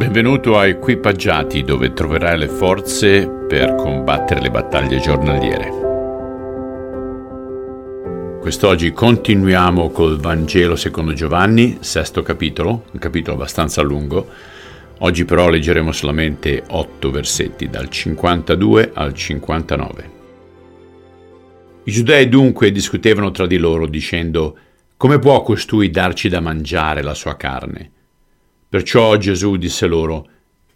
Benvenuto a Equipaggiati dove troverai le forze per combattere le battaglie giornaliere. Quest'oggi continuiamo col Vangelo secondo Giovanni, sesto capitolo, un capitolo abbastanza lungo. Oggi però leggeremo solamente otto versetti, dal 52 al 59. I giudei dunque discutevano tra di loro dicendo come può costui darci da mangiare la sua carne? Perciò Gesù disse loro,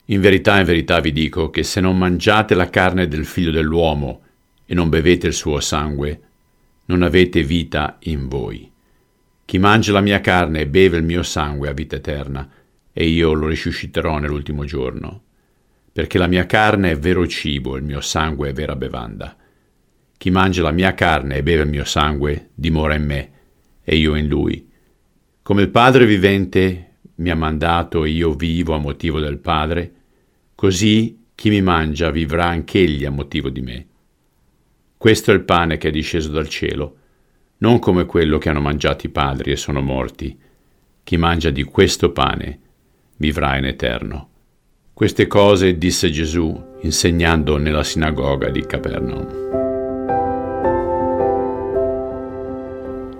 In verità, in verità vi dico che se non mangiate la carne del figlio dell'uomo e non bevete il suo sangue, non avete vita in voi. Chi mangia la mia carne e beve il mio sangue ha vita eterna, e io lo risusciterò nell'ultimo giorno. Perché la mia carne è vero cibo, il mio sangue è vera bevanda. Chi mangia la mia carne e beve il mio sangue dimora in me, e io in lui. Come il Padre vivente mi ha mandato io vivo a motivo del Padre, così chi mi mangia vivrà anch'egli a motivo di me. Questo è il pane che è disceso dal cielo, non come quello che hanno mangiato i padri e sono morti. Chi mangia di questo pane vivrà in eterno. Queste cose disse Gesù insegnando nella sinagoga di Capernaum.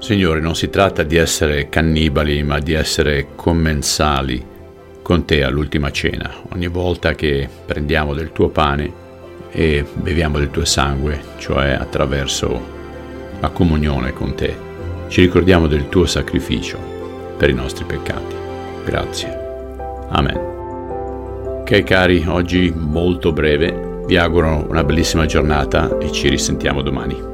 Signore, non si tratta di essere cannibali, ma di essere commensali con te all'ultima cena. Ogni volta che prendiamo del tuo pane e beviamo del tuo sangue, cioè attraverso la comunione con te, ci ricordiamo del tuo sacrificio per i nostri peccati. Grazie. Amen. Ok cari, oggi molto breve, vi auguro una bellissima giornata e ci risentiamo domani.